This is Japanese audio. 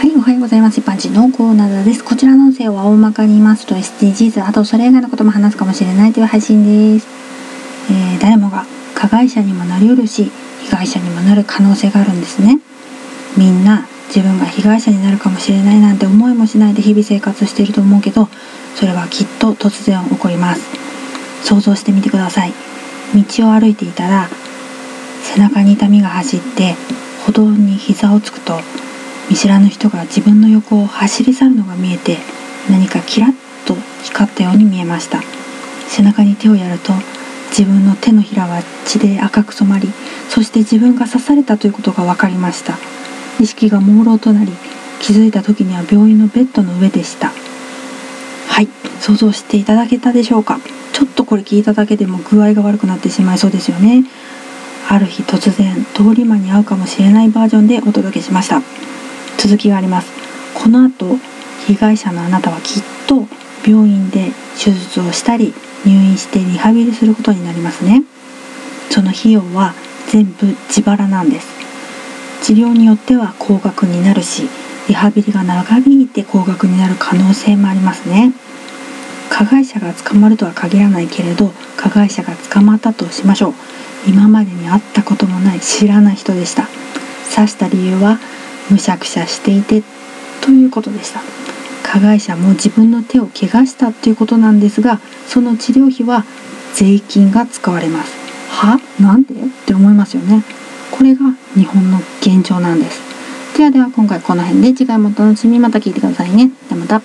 はい、おはようございます。一般人のコーナーです。こちらの音声は大まかに言いますと SDGs、あとそれ以外のことも話すかもしれないという配信です。えー、誰もが加害者にもなりうるし、被害者にもなる可能性があるんですね。みんな自分が被害者になるかもしれないなんて思いもしないで日々生活していると思うけど、それはきっと突然起こります。想像してみてください。道を歩いていたら、背中に痛みが走って歩道に膝をつくと見知らぬ人が自分の横を走り去るのが見えて何かキラッと光ったように見えました。背中に手をやると自分の手のひらは血で赤く染まりそして自分が刺されたということが分かりました。意識が朦朧となり気づいた時には病院のベッドの上でした。はい想像していただけたでしょうか？ちょっとこれ聞いただけでも具合が悪くなってしまいそうですよね。ある日突然通り魔に会うかもしれないバージョンでお届けしました。続きがあります。この後被害者のあなたはきっと病院で手術をしたり入院してリハビリすることになりますね。その費用は全部自腹なんです。治療によっては高額になるしリハビリが長引いて高額になる可能性もありますね。加害者が捕まるとは限らないけれど加害者が捕まったとしましょう。今までに会ったこともない知らない人でした。刺した理由はむしゃくしゃしていてということでした。加害者も自分の手を怪我したということなんですがその治療費は税金が使われます。は？なんでって思いますよね。これが日本の現状なんです。ではでは今回この辺で次回もお楽しみまた聞いてくださいね。ではまた。